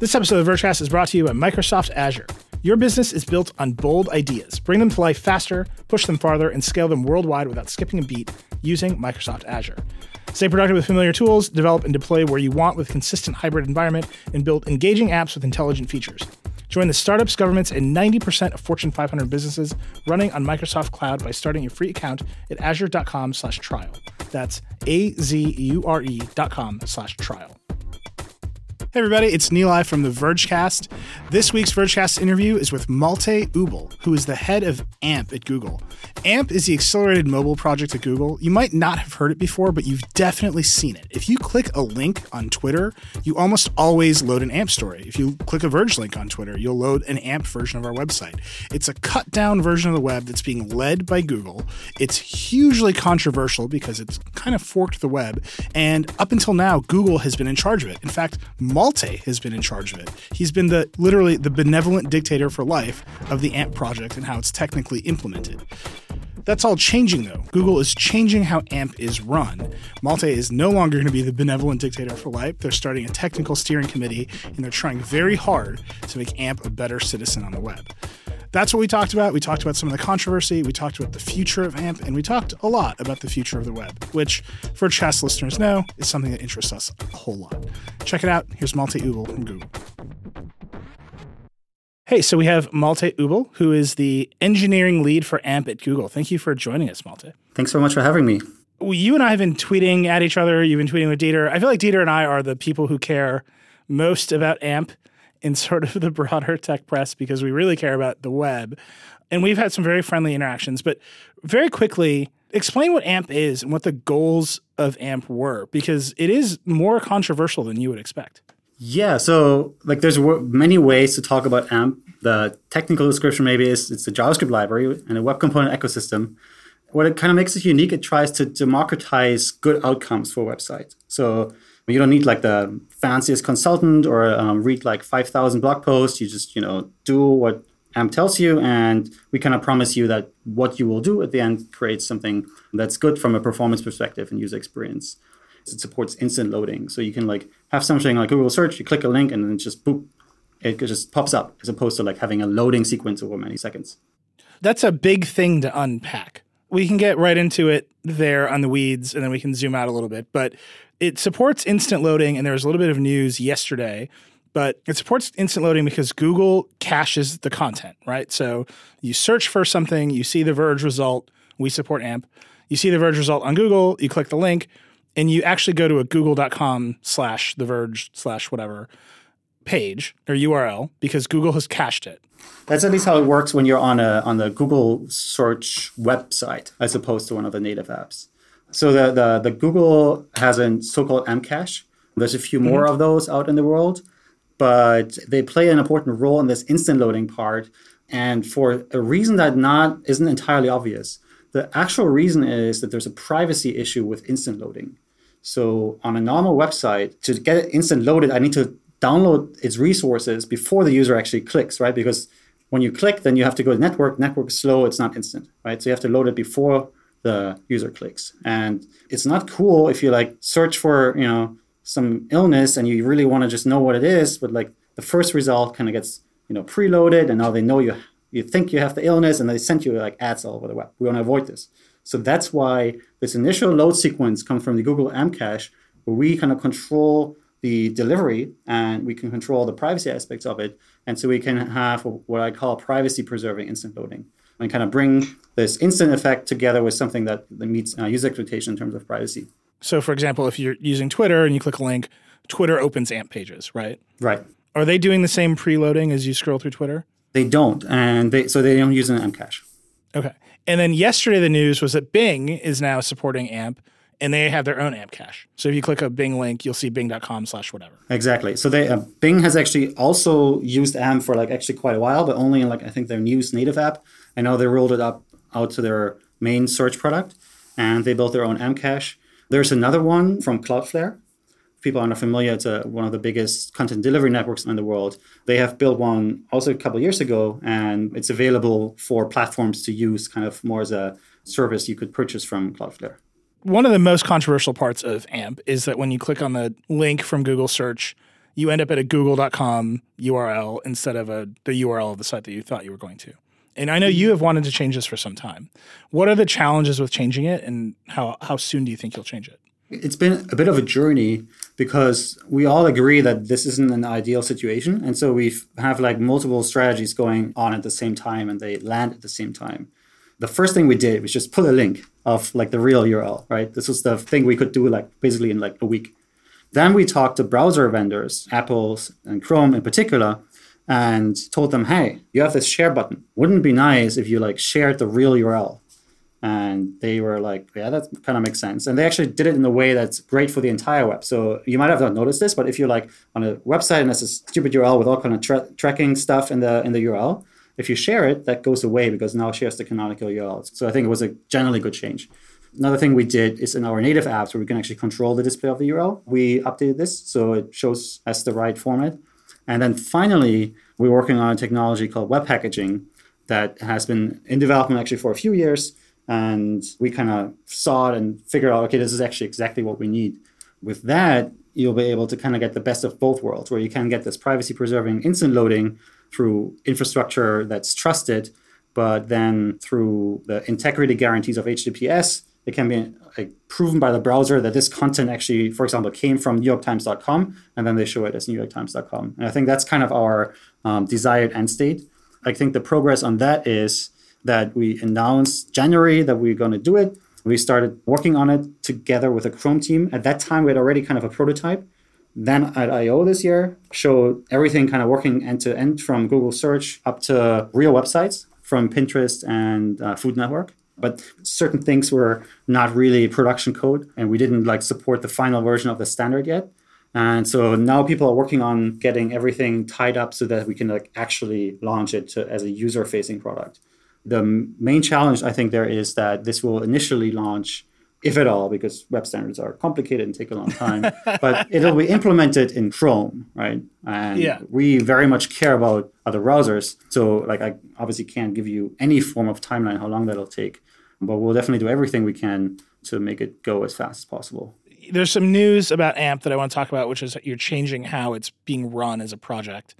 This episode of Vergecast is brought to you by Microsoft Azure. Your business is built on bold ideas. Bring them to life faster, push them farther, and scale them worldwide without skipping a beat using Microsoft Azure. Stay productive with familiar tools, develop and deploy where you want with consistent hybrid environment, and build engaging apps with intelligent features. Join the startups, governments, and 90% of Fortune 500 businesses running on Microsoft Cloud by starting your free account at azure.com slash trial. That's A-Z-U-R-E dot com slash trial. Everybody, it's Nilay from the Vergecast. This week's Vergecast interview is with Malte Ubl, who is the head of AMP at Google. AMP is the accelerated mobile project at Google. You might not have heard it before, but you've definitely seen it. If you click a link on Twitter, you almost always load an AMP story. If you click a Verge link on Twitter, you'll load an AMP version of our website. It's a cut down version of the web that's being led by Google. It's hugely controversial because it's kind of forked the web, and up until now, Google has been in charge of it. In fact, Malte has been in charge of it. He's been the literally the benevolent dictator for life of the AMP project and how it's technically implemented. That's all changing though. Google is changing how AMP is run. Malte is no longer going to be the benevolent dictator for life. They're starting a technical steering committee and they're trying very hard to make AMP a better citizen on the web. That's what we talked about. We talked about some of the controversy, we talked about the future of AMP, and we talked a lot about the future of the web, which, for chess listeners know, is something that interests us a whole lot. Check it out. Here's Malte Ubl from Google. Hey, so we have Malte Ubl, who is the engineering lead for AMP at Google. Thank you for joining us, Malte. Thanks so much for having me. Well, you and I have been tweeting at each other. You've been tweeting with Dieter. I feel like Dieter and I are the people who care most about AMP in sort of the broader tech press because we really care about the web. And we've had some very friendly interactions. But very quickly, explain what AMP is and what the goals of AMP were because it is more controversial than you would expect. Yeah, so like there's w- many ways to talk about AMP. The technical description maybe is it's a JavaScript library and a web component ecosystem. What it kind of makes it unique, it tries to democratize good outcomes for websites. So you don't need like the fanciest consultant or um, read like 5,000 blog posts. You just, you know, do what AMP tells you, and we kind of promise you that what you will do at the end creates something that's good from a performance perspective and user experience. It supports instant loading. So you can like have something like Google search, you click a link and then just boop, it just pops up as opposed to like having a loading sequence over many seconds. That's a big thing to unpack. We can get right into it there on the weeds and then we can zoom out a little bit. But it supports instant loading, and there was a little bit of news yesterday but it supports instant loading because Google caches the content, right? So you search for something, you see the Verge result, we support AMP. You see the Verge result on Google, you click the link, and you actually go to a google.com slash the Verge slash whatever page or URL because Google has cached it. That's at least how it works when you're on a on the Google search website as opposed to one of the native apps. So the the, the Google has a so-called AMP cache. There's a few more mm-hmm. of those out in the world, but they play an important role in this instant loading part. And for a reason that not isn't entirely obvious, the actual reason is that there's a privacy issue with instant loading. So on a normal website, to get it instant loaded, I need to download its resources before the user actually clicks, right? Because when you click, then you have to go to network. Network is slow; it's not instant, right? So you have to load it before the user clicks. And it's not cool if you like search for, you know, some illness and you really want to just know what it is, but like the first result kind of gets, you know, preloaded and now they know you you think you have the illness and they send you like ads all over the web. We want to avoid this. So that's why this initial load sequence comes from the Google AMP cache, where we kind of control the delivery and we can control the privacy aspects of it. And so we can have what I call privacy preserving instant loading and kind of bring this instant effect together with something that, that meets uh, user expectation in terms of privacy. So, for example, if you're using Twitter and you click a link, Twitter opens AMP pages, right? Right. Are they doing the same preloading as you scroll through Twitter? They don't, and they so they don't use an AMP cache. Okay. And then yesterday, the news was that Bing is now supporting AMP, and they have their own AMP cache. So if you click a Bing link, you'll see bing.com slash whatever. Exactly. So they uh, Bing has actually also used AMP for like actually quite a while, but only in like I think their news native app. I know they rolled it up out to their main search product and they built their own AMP cache. There's another one from Cloudflare. If people are not familiar, it's a, one of the biggest content delivery networks in the world. They have built one also a couple years ago, and it's available for platforms to use kind of more as a service you could purchase from Cloudflare. One of the most controversial parts of AMP is that when you click on the link from Google search, you end up at a google.com URL instead of a the URL of the site that you thought you were going to. And I know you have wanted to change this for some time. What are the challenges with changing it and how how soon do you think you'll change it? It's been a bit of a journey because we all agree that this isn't an ideal situation. And so we have like multiple strategies going on at the same time and they land at the same time. The first thing we did was just put a link of like the real URL, right? This was the thing we could do like basically in like a week. Then we talked to browser vendors, Apple's and Chrome in particular, and told them, hey, you have this share button. Wouldn't it be nice if you like shared the real URL? And they were like, yeah, that kind of makes sense. And they actually did it in a way that's great for the entire web. So you might have not noticed this, but if you're like on a website and there's a stupid URL with all kind of tra- tracking stuff in the in the URL, if you share it, that goes away because now it shares the canonical URL. So I think it was a generally good change. Another thing we did is in our native apps where we can actually control the display of the URL. We updated this so it shows as the right format. And then finally, we're working on a technology called web packaging that has been in development actually for a few years. And we kind of saw it and figured out, okay, this is actually exactly what we need. With that, you'll be able to kind of get the best of both worlds, where you can get this privacy preserving instant loading through infrastructure that's trusted, but then through the integrity guarantees of HTTPS, it can be like, proven by the browser that this content actually, for example, came from NewYorkTimes.com, and then they show it as NewYorkTimes.com. And I think that's kind of our um, desired end state. I think the progress on that is that we announced January that we're going to do it. We started working on it together with a Chrome team. At that time, we had already kind of a prototype. Then at I/O this year, showed everything kind of working end to end from Google Search up to real websites from Pinterest and uh, Food Network. But certain things were not really production code and we didn't like support the final version of the standard yet. And so now people are working on getting everything tied up so that we can like actually launch it to, as a user facing product. The main challenge i think there is that this will initially launch if at all because web standards are complicated and take a long time but it'll be implemented in chrome right and yeah. we very much care about other browsers so like i obviously can't give you any form of timeline how long that'll take but we'll definitely do everything we can to make it go as fast as possible. There's some news about AMP that I want to talk about, which is that you're changing how it's being run as a project.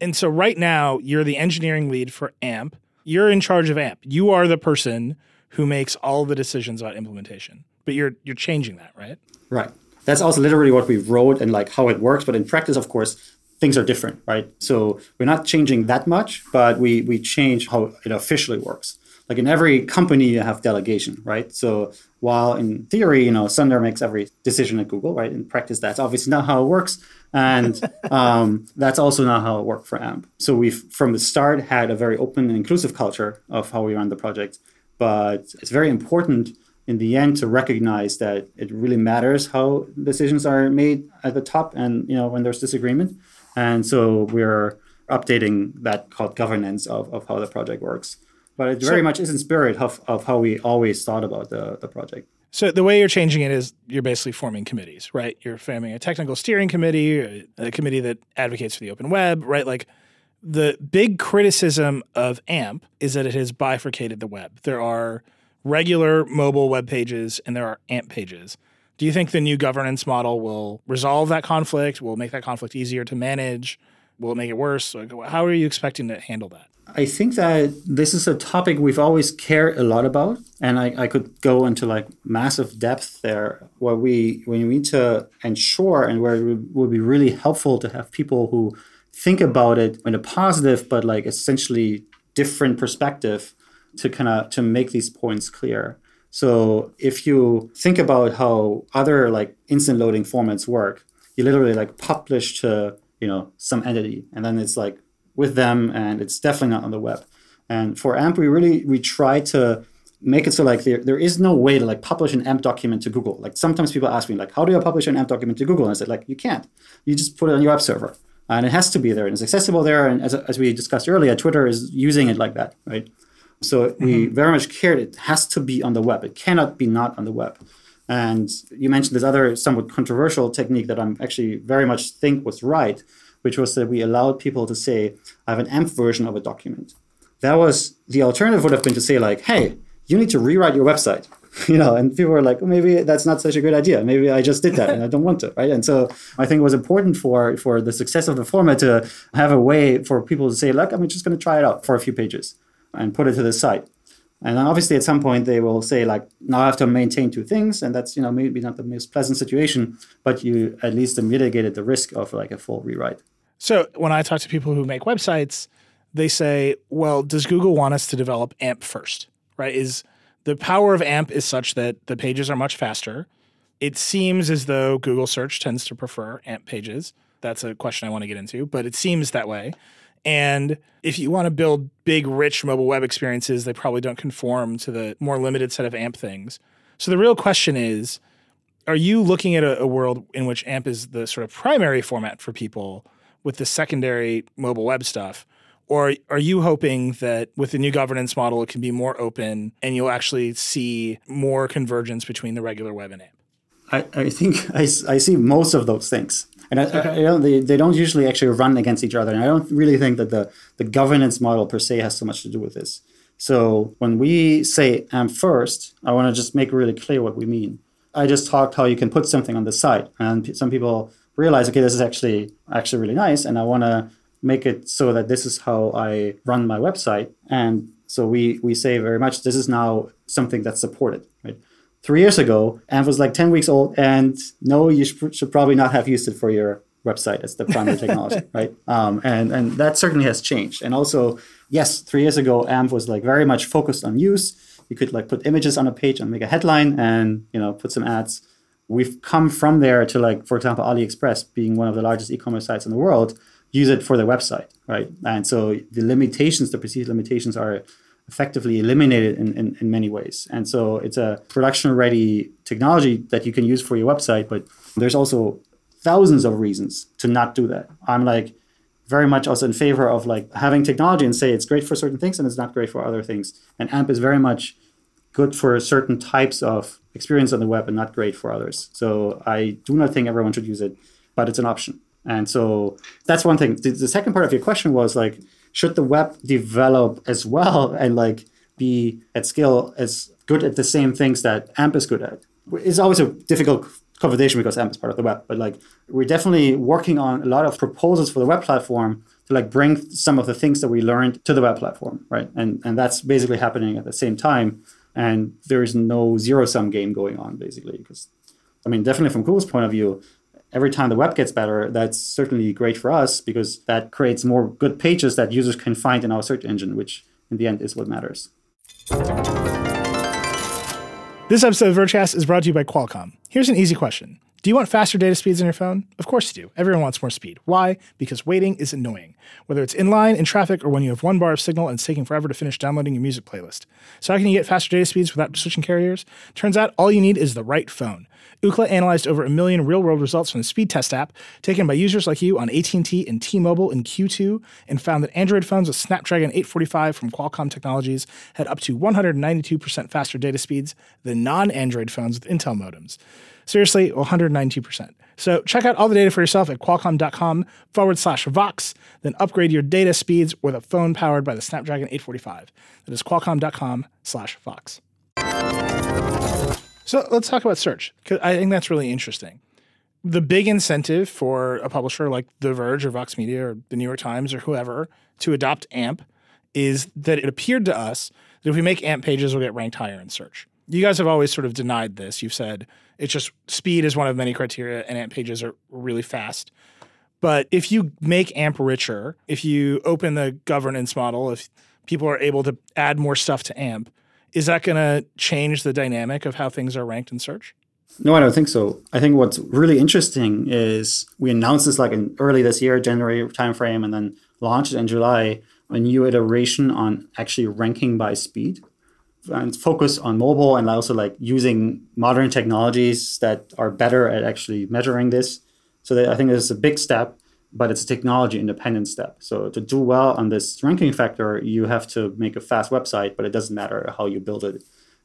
And so right now, you're the engineering lead for AMP. You're in charge of AMP. You are the person who makes all the decisions about implementation. But you're you're changing that, right? Right. That's also literally what we wrote and like how it works. But in practice, of course, things are different, right? So we're not changing that much, but we we change how it officially works like in every company you have delegation right so while in theory you know sundar makes every decision at google right in practice that's obviously not how it works and um, that's also not how it worked for amp so we've from the start had a very open and inclusive culture of how we run the project but it's very important in the end to recognize that it really matters how decisions are made at the top and you know when there's disagreement and so we're updating that called governance of, of how the project works but it very so, much is in spirit of, of how we always thought about the, the project. So the way you're changing it is you're basically forming committees, right? You're forming a technical steering committee, a committee that advocates for the open web, right? Like the big criticism of AMP is that it has bifurcated the web. There are regular mobile web pages and there are AMP pages. Do you think the new governance model will resolve that conflict? Will make that conflict easier to manage? Will it make it worse? How are you expecting to handle that? I think that this is a topic we've always cared a lot about, and I, I could go into like massive depth there, where we we need to ensure and where it would be really helpful to have people who think about it in a positive but like essentially different perspective to kind of to make these points clear. So if you think about how other like instant loading formats work, you literally like publish to you know some entity, and then it's like with them, and it's definitely not on the web. And for AMP, we really we try to make it so like there, there is no way to like publish an AMP document to Google. Like sometimes people ask me like, how do I publish an AMP document to Google? And I said like, you can't. You just put it on your web server, and it has to be there and it's accessible there. And as, as we discussed earlier, Twitter is using it like that, right? So mm-hmm. we very much cared it has to be on the web. It cannot be not on the web. And you mentioned this other somewhat controversial technique that I'm actually very much think was right, which was that we allowed people to say, I have an AMP version of a document. That was the alternative would have been to say, like, hey, you need to rewrite your website. you know, and people were like, well, maybe that's not such a good idea. Maybe I just did that and I don't want to, right? And so I think it was important for for the success of the format to have a way for people to say, look, I'm just going to try it out for a few pages and put it to the site. And obviously at some point they will say like, now I have to maintain two things, and that's you know maybe not the most pleasant situation, but you at least mitigated the risk of like a full rewrite. So when I talk to people who make websites, they say, well, does Google want us to develop AMP first? Right? Is the power of AMP is such that the pages are much faster. It seems as though Google search tends to prefer AMP pages. That's a question I want to get into, but it seems that way. And if you want to build big, rich mobile web experiences, they probably don't conform to the more limited set of AMP things. So the real question is are you looking at a, a world in which AMP is the sort of primary format for people with the secondary mobile web stuff? Or are you hoping that with the new governance model, it can be more open and you'll actually see more convergence between the regular web and AMP? I, I think I, I see most of those things. And I, okay. I, don't, they, they don't usually actually run against each other. And I don't really think that the, the governance model per se has so much to do with this. So when we say AMP first, I want to just make really clear what we mean. I just talked how you can put something on the site, and some people realize, okay, this is actually actually really nice, and I want to make it so that this is how I run my website. And so we we say very much this is now something that's supported, right? Three years ago, AMP was like 10 weeks old, and no, you should, should probably not have used it for your website as the primary technology, right? Um, and and that certainly has changed. And also, yes, three years ago, AMP was like very much focused on use. You could like put images on a page and make a headline, and you know put some ads. We've come from there to like, for example, AliExpress being one of the largest e-commerce sites in the world use it for their website, right? And so the limitations, the perceived limitations are effectively eliminated in, in, in many ways. And so it's a production ready technology that you can use for your website, but there's also thousands of reasons to not do that. I'm like very much also in favor of like having technology and say it's great for certain things and it's not great for other things. And AMP is very much good for certain types of experience on the web and not great for others. So I do not think everyone should use it, but it's an option. And so that's one thing. The, the second part of your question was like, should the web develop as well and like be at scale as good at the same things that AMP is good at? It's always a difficult conversation because AMP is part of the web, but like we're definitely working on a lot of proposals for the web platform to like bring some of the things that we learned to the web platform, right? And and that's basically happening at the same time. And there is no zero sum game going on basically because I mean definitely from Google's point of view, every time the web gets better, that's certainly great for us because that creates more good pages that users can find in our search engine, which in the end is what matters. This episode of Vergecast is brought to you by Qualcomm. Here's an easy question. Do you want faster data speeds on your phone? Of course you do. Everyone wants more speed. Why? Because waiting is annoying. Whether it's in line, in traffic, or when you have one bar of signal and it's taking forever to finish downloading your music playlist. So how can you get faster data speeds without switching carriers? Turns out all you need is the right phone. Ookla analyzed over a million real-world results from the speed test app taken by users like you on AT&T and T-Mobile in Q2 and found that Android phones with Snapdragon 845 from Qualcomm Technologies had up to 192% faster data speeds than non-Android phones with Intel modems. Seriously, 192%. So check out all the data for yourself at qualcomm.com forward slash Vox, then upgrade your data speeds with a phone powered by the Snapdragon 845. That is qualcomm.com slash Vox. So let's talk about search because I think that's really interesting. The big incentive for a publisher like The Verge or Vox Media or the New York Times or whoever to adopt AMP is that it appeared to us that if we make AMP pages, we'll get ranked higher in search. You guys have always sort of denied this. You've said it's just speed is one of many criteria, and AMP pages are really fast. But if you make AMP richer, if you open the governance model, if people are able to add more stuff to AMP, is that going to change the dynamic of how things are ranked in search? No, I don't think so. I think what's really interesting is we announced this like in early this year, January timeframe, and then launched it in July, a new iteration on actually ranking by speed and focus on mobile and also like using modern technologies that are better at actually measuring this. So that I think is a big step but it's a technology independent step. So to do well on this ranking factor, you have to make a fast website, but it doesn't matter how you build it.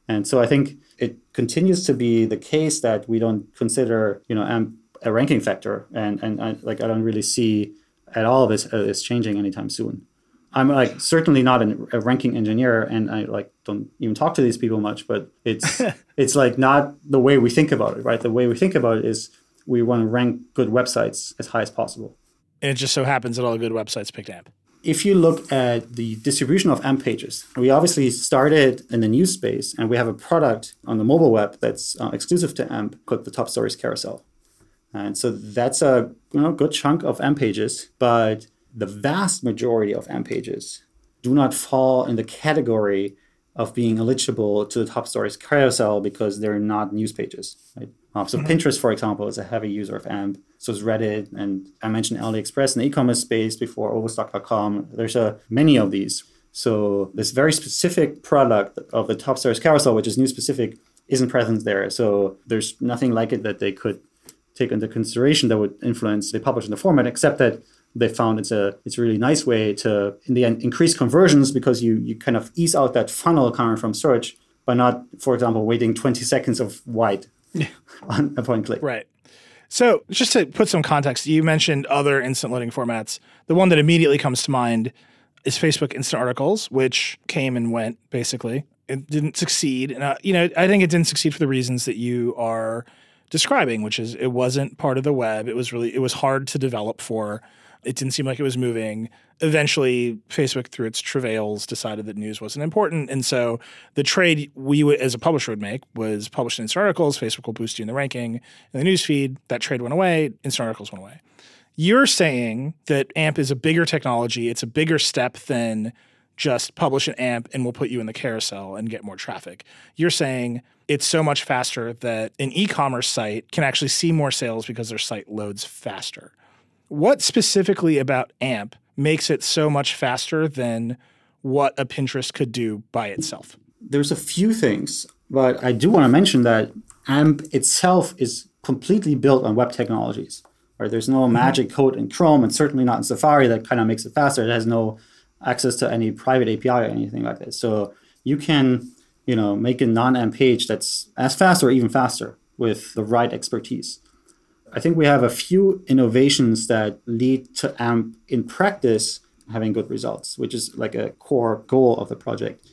And so I think it continues to be the case that we don't consider, you know, a ranking factor, and and I, like I don't really see at all this uh, is changing anytime soon. I'm like certainly not an, a ranking engineer, and I like don't even talk to these people much. But it's it's like not the way we think about it, right? The way we think about it is we want to rank good websites as high as possible. And it just so happens that all the good websites picked AMP. If you look at the distribution of AMP pages, we obviously started in the news space, and we have a product on the mobile web that's uh, exclusive to AMP called the Top Stories Carousel. And so that's a you know, good chunk of AMP pages, but the vast majority of AMP pages do not fall in the category of being eligible to the top stories carousel because they're not news pages. Right? Um, so mm-hmm. Pinterest, for example, is a heavy user of AMP. So is Reddit, and I mentioned AliExpress in the e-commerce space before, Overstock.com. There's a, many of these. So this very specific product of the top stories carousel, which is news specific, isn't present there. So there's nothing like it that they could take into consideration that would influence the publish in the format, except that they found it's a it's a really nice way to in the end increase conversions because you you kind of ease out that funnel coming from search by not, for example, waiting 20 seconds of white on a point click. Right. So just to put some context, you mentioned other instant loading formats. The one that immediately comes to mind is Facebook Instant Articles, which came and went basically. It didn't succeed, and uh, you know I think it didn't succeed for the reasons that you are describing, which is it wasn't part of the web. It was really it was hard to develop for. It didn't seem like it was moving. Eventually, Facebook, through its travails, decided that news wasn't important, and so the trade we would, as a publisher would make was publish in instant articles. Facebook will boost you in the ranking in the news feed. That trade went away. Instant articles went away. You're saying that AMP is a bigger technology. It's a bigger step than just publish an AMP and we'll put you in the carousel and get more traffic. You're saying it's so much faster that an e-commerce site can actually see more sales because their site loads faster. What specifically about AMP makes it so much faster than what a Pinterest could do by itself? There's a few things, but I do want to mention that AMP itself is completely built on web technologies. Right? There's no mm-hmm. magic code in Chrome and certainly not in Safari that kind of makes it faster. It has no access to any private API or anything like that. So you can, you know, make a non-AMP page that's as fast or even faster with the right expertise. I think we have a few innovations that lead to AMP in practice having good results, which is like a core goal of the project.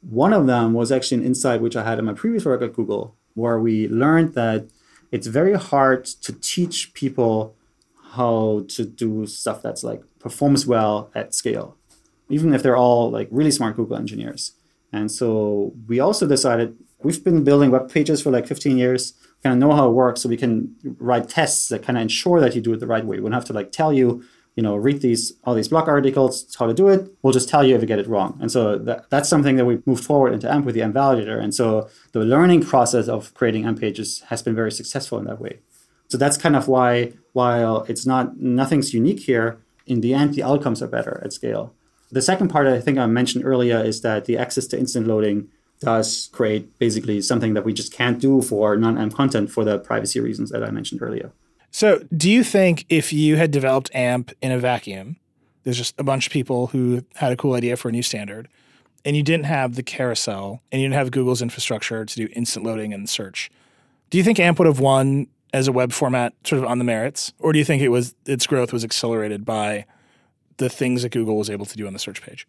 One of them was actually an insight which I had in my previous work at Google, where we learned that it's very hard to teach people how to do stuff that's like performs well at scale, even if they're all like really smart Google engineers. And so we also decided we've been building web pages for like 15 years kind of know how it works so we can write tests that kind of ensure that you do it the right way. We don't have to like tell you, you know, read these all these blog articles how to do it. We'll just tell you if you get it wrong. And so that, that's something that we moved forward into AMP with the AMP validator. And so the learning process of creating AMP pages has been very successful in that way. So that's kind of why while it's not nothing's unique here, in the end the outcomes are better at scale. The second part I think I mentioned earlier is that the access to instant loading does create basically something that we just can't do for non-AMP content for the privacy reasons that I mentioned earlier. So, do you think if you had developed AMP in a vacuum, there's just a bunch of people who had a cool idea for a new standard, and you didn't have the carousel and you didn't have Google's infrastructure to do instant loading and search, do you think AMP would have won as a web format sort of on the merits, or do you think it was its growth was accelerated by the things that Google was able to do on the search page?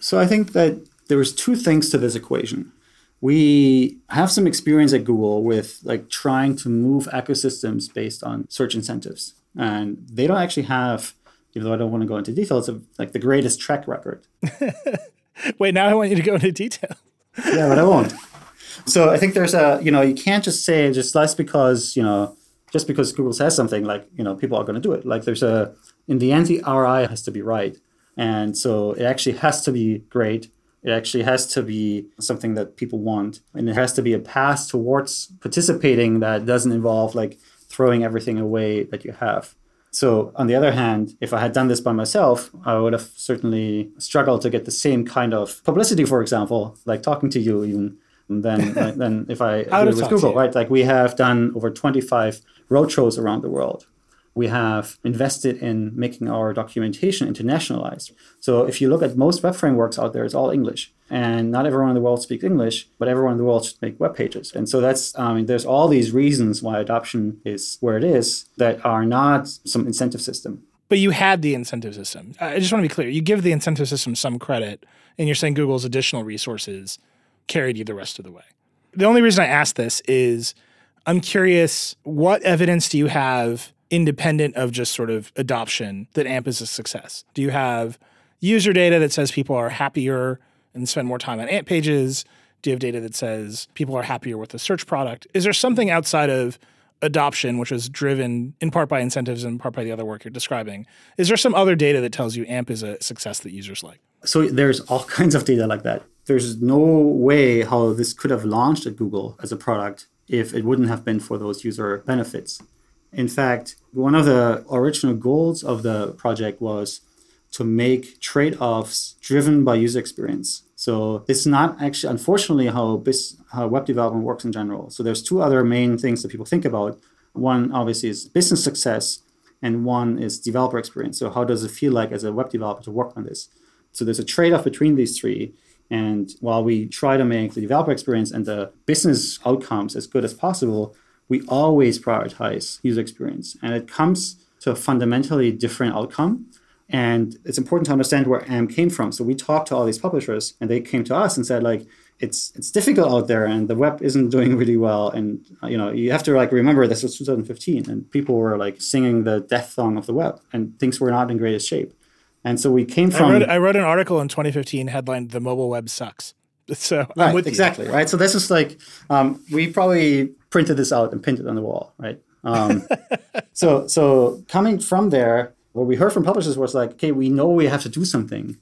So I think that there was two things to this equation. We have some experience at Google with like trying to move ecosystems based on search incentives. And they don't actually have, even though I don't want to go into details of like the greatest track record. Wait, now I want you to go into detail. yeah, but I won't. So I think there's a, you know, you can't just say just less because, you know, just because Google says something like, you know, people are going to do it. Like there's a, in the end, the ROI has to be right. And so it actually has to be great. It actually has to be something that people want. And it has to be a path towards participating that doesn't involve like throwing everything away that you have. So, on the other hand, if I had done this by myself, I would have certainly struggled to get the same kind of publicity, for example, like talking to you, even than than if I do it with Google, right? Like we have done over 25 roadshows around the world we have invested in making our documentation internationalized. So if you look at most web frameworks out there, it's all English. And not everyone in the world speaks English, but everyone in the world should make web pages. And so that's, I mean, there's all these reasons why adoption is where it is that are not some incentive system. But you had the incentive system. I just want to be clear. You give the incentive system some credit, and you're saying Google's additional resources carried you the rest of the way. The only reason I ask this is I'm curious what evidence do you have independent of just sort of adoption that AMP is a success? Do you have user data that says people are happier and spend more time on AMP pages? Do you have data that says people are happier with the search product? Is there something outside of adoption, which was driven in part by incentives and in part by the other work you're describing? Is there some other data that tells you AMP is a success that users like? So there's all kinds of data like that. There's no way how this could have launched at Google as a product if it wouldn't have been for those user benefits. In fact, one of the original goals of the project was to make trade offs driven by user experience. So it's not actually, unfortunately, how, bis- how web development works in general. So there's two other main things that people think about. One, obviously, is business success, and one is developer experience. So how does it feel like as a web developer to work on this? So there's a trade off between these three. And while we try to make the developer experience and the business outcomes as good as possible, we always prioritize user experience. And it comes to a fundamentally different outcome. And it's important to understand where AMP came from. So we talked to all these publishers and they came to us and said, like, it's it's difficult out there and the web isn't doing really well. And uh, you know, you have to like remember this was 2015 and people were like singing the death song of the web and things were not in greatest shape. And so we came from I wrote, I wrote an article in 2015 headlined The Mobile Web Sucks. So right, exactly, right? So this is like um, we probably printed this out and pinned it on the wall, right? Um, so so coming from there, what we heard from publishers was like, okay, we know we have to do something,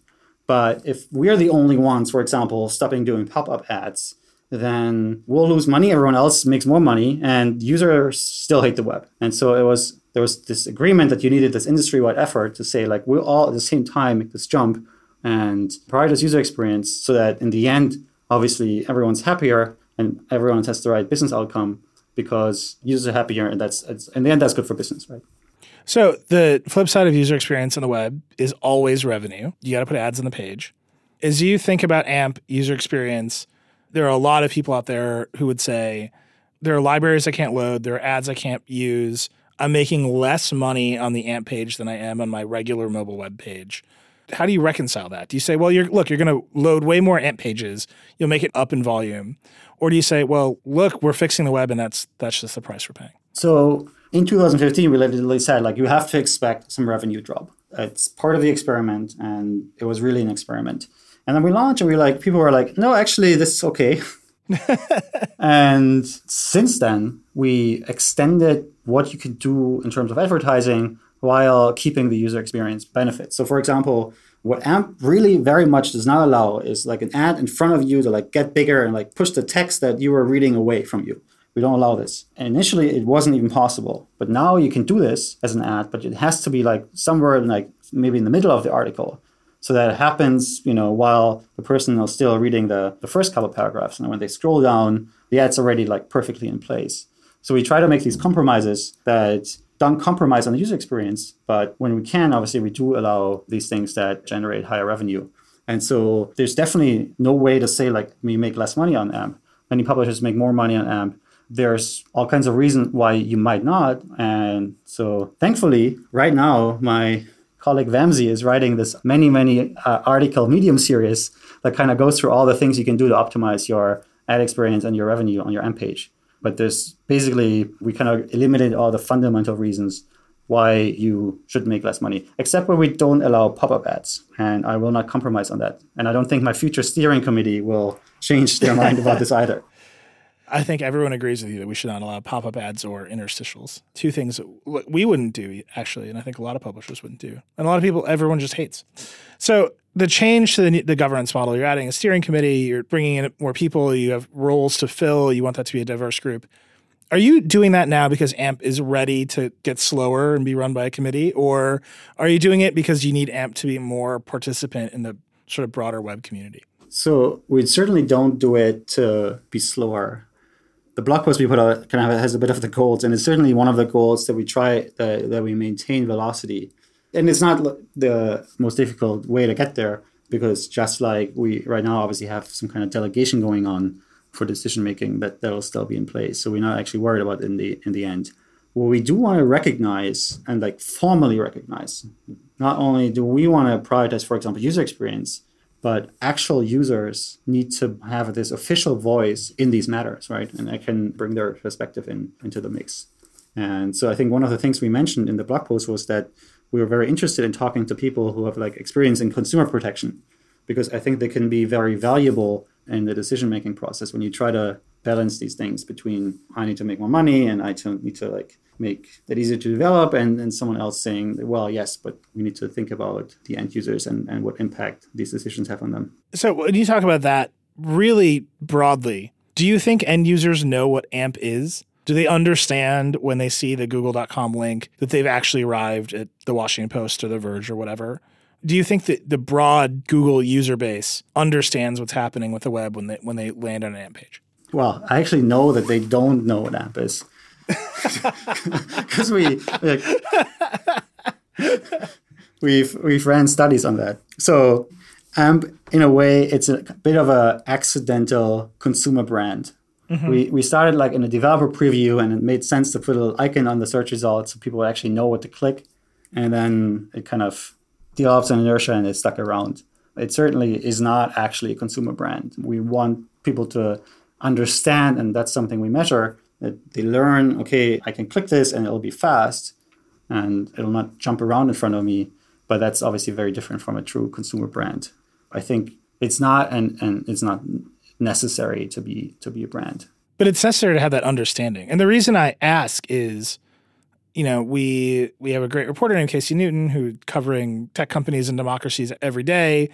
but if we're the only ones, for example, stopping doing pop-up ads, then we'll lose money. Everyone else makes more money, and users still hate the web. And so it was there was this agreement that you needed this industry-wide effort to say like we'll all at the same time make this jump and prioritize user experience so that in the end, obviously everyone's happier and everyone has the right business outcome because users are happier, and that's in the end that's good for business, right? So the flip side of user experience on the web is always revenue. You got to put ads on the page. As you think about AMP user experience, there are a lot of people out there who would say there are libraries I can't load, there are ads I can't use. I'm making less money on the AMP page than I am on my regular mobile web page. How do you reconcile that? Do you say, well, you're look, you're going to load way more AMP pages, you'll make it up in volume, or do you say, well, look, we're fixing the web, and that's that's just the price we're paying? So in 2015, we literally said like you have to expect some revenue drop. It's part of the experiment, and it was really an experiment. And then we launched, and we like people were like, no, actually, this is okay. and since then, we extended what you could do in terms of advertising while keeping the user experience benefits. So, for example, what AMP really very much does not allow is like an ad in front of you to like get bigger and like push the text that you were reading away from you. We don't allow this. And initially, it wasn't even possible, but now you can do this as an ad, but it has to be like somewhere in like maybe in the middle of the article so that it happens, you know, while the person is still reading the, the first couple paragraphs. And when they scroll down, the ad's already like perfectly in place. So we try to make these compromises that don't compromise on the user experience, but when we can, obviously we do allow these things that generate higher revenue. And so there's definitely no way to say like we make less money on AMP. Many publishers make more money on AMP. There's all kinds of reasons why you might not. And so thankfully, right now, my colleague Vamsi is writing this many, many uh, article Medium series that kind of goes through all the things you can do to optimize your ad experience and your revenue on your AMP page. But there's basically, we kind of eliminated all the fundamental reasons why you should make less money, except where we don't allow pop up ads. And I will not compromise on that. And I don't think my future steering committee will change their mind about this either. I think everyone agrees with you that we should not allow pop up ads or interstitials. Two things we wouldn't do, actually, and I think a lot of publishers wouldn't do. And a lot of people, everyone just hates. So the change to the, the governance model, you're adding a steering committee, you're bringing in more people, you have roles to fill, you want that to be a diverse group. Are you doing that now because AMP is ready to get slower and be run by a committee? Or are you doing it because you need AMP to be more participant in the sort of broader web community? So we certainly don't do it to be slower the blog post we put out kind of has a bit of the goals, and it's certainly one of the goals that we try that, that we maintain velocity. And it's not the most difficult way to get there because just like we right now obviously have some kind of delegation going on for decision making that that'll still be in place. So we're not actually worried about in the in the end. what we do want to recognize and like formally recognize, not only do we want to prioritize, for example, user experience, but actual users need to have this official voice in these matters, right? And I can bring their perspective in into the mix. And so I think one of the things we mentioned in the blog post was that we were very interested in talking to people who have like experience in consumer protection because I think they can be very valuable in the decision making process when you try to balance these things between I need to make more money and I need to like make that easier to develop and then someone else saying well yes but we need to think about the end users and, and what impact these decisions have on them. So when you talk about that really broadly do you think end users know what amp is? Do they understand when they see the google.com link that they've actually arrived at the washington post or the verge or whatever do you think that the broad google user base understands what's happening with the web when they when they land on an amp page well i actually know that they don't know what amp is because we like, we've we've ran studies on that. So AMP, in a way, it's a bit of a accidental consumer brand. Mm-hmm. We we started like in a developer preview, and it made sense to put a little icon on the search results so people actually know what to click, and then it kind of develops an inertia and it stuck around. It certainly is not actually a consumer brand. We want people to understand, and that's something we measure that they learn, okay, I can click this and it'll be fast and it'll not jump around in front of me. But that's obviously very different from a true consumer brand. I think it's not and, and it's not necessary to be to be a brand. But it's necessary to have that understanding. And the reason I ask is, you know, we we have a great reporter named Casey Newton who covering tech companies and democracies every day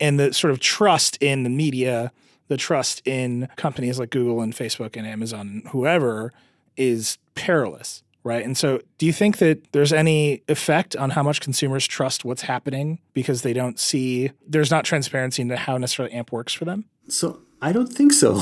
and the sort of trust in the media the trust in companies like Google and Facebook and Amazon, whoever, is perilous, right? And so, do you think that there's any effect on how much consumers trust what's happening because they don't see there's not transparency into how necessarily AMP works for them? So, I don't think so.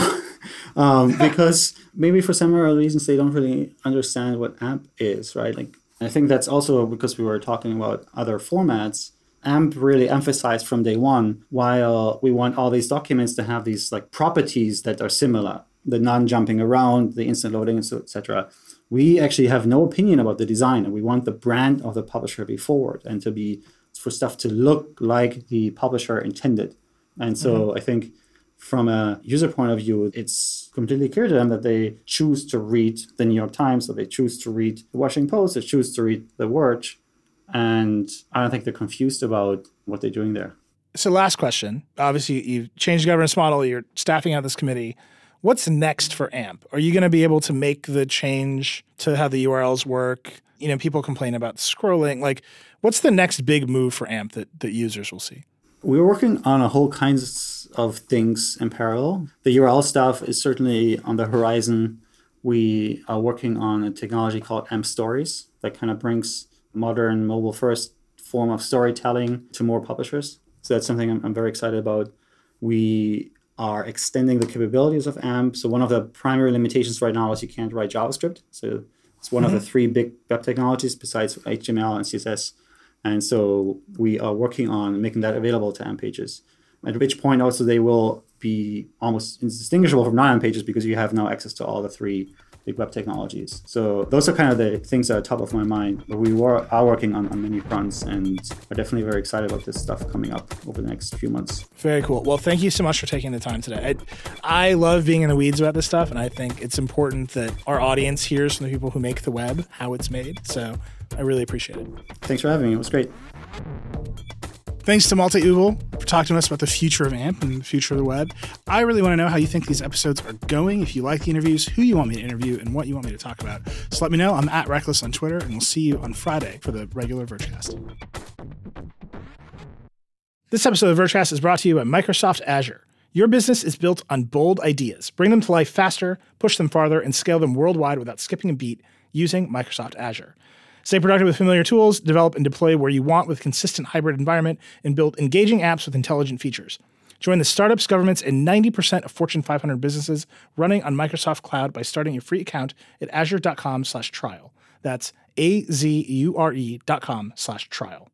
um, because maybe for some other reasons they don't really understand what AMP is, right? Like, I think that's also because we were talking about other formats AMP really emphasized from day one, while we want all these documents to have these like properties that are similar, the non-jumping around, the instant loading, etc. We actually have no opinion about the design, and we want the brand of the publisher to be forward and to be for stuff to look like the publisher intended. And so mm-hmm. I think from a user point of view, it's completely clear to them that they choose to read the New York Times, or they choose to read the Washington Post, they choose to read the Verge, and I don't think they're confused about what they're doing there. So, last question. Obviously, you've changed the governance model. You're staffing out this committee. What's next for AMP? Are you going to be able to make the change to how the URLs work? You know, people complain about scrolling. Like, what's the next big move for AMP that, that users will see? We're working on a whole kinds of things in parallel. The URL stuff is certainly on the horizon. We are working on a technology called AMP Stories that kind of brings modern mobile first form of storytelling to more publishers. So that's something I'm, I'm, very excited about. We are extending the capabilities of AMP. So one of the primary limitations right now is you can't write JavaScript. So it's one mm-hmm. of the mm-hmm. three big web technologies besides HTML and CSS. And so we are working on making that available to AMP pages. At which point also they will be almost indistinguishable from non-AMP pages because you have now access to all the three big web technologies. So those are kind of the things that are top of my mind. But we were, are working on, on many fronts and are definitely very excited about this stuff coming up over the next few months. Very cool. Well, thank you so much for taking the time today. I, I love being in the weeds about this stuff, and I think it's important that our audience hears from the people who make the web how it's made. So I really appreciate it. Thanks for having me. It was great. Thanks to Malte Ubl for talking to us about the future of AMP and the future of the web. I really want to know how you think these episodes are going, if you like the interviews, who you want me to interview, and what you want me to talk about. So let me know. I'm at Reckless on Twitter, and we'll see you on Friday for the regular Vergecast. This episode of Vergecast is brought to you by Microsoft Azure. Your business is built on bold ideas. Bring them to life faster, push them farther, and scale them worldwide without skipping a beat using Microsoft Azure. Stay productive with familiar tools, develop and deploy where you want with consistent hybrid environment, and build engaging apps with intelligent features. Join the startups, governments, and 90% of Fortune 500 businesses running on Microsoft Cloud by starting your free account at azure.com slash trial. That's A-Z-U-R-E dot com slash trial.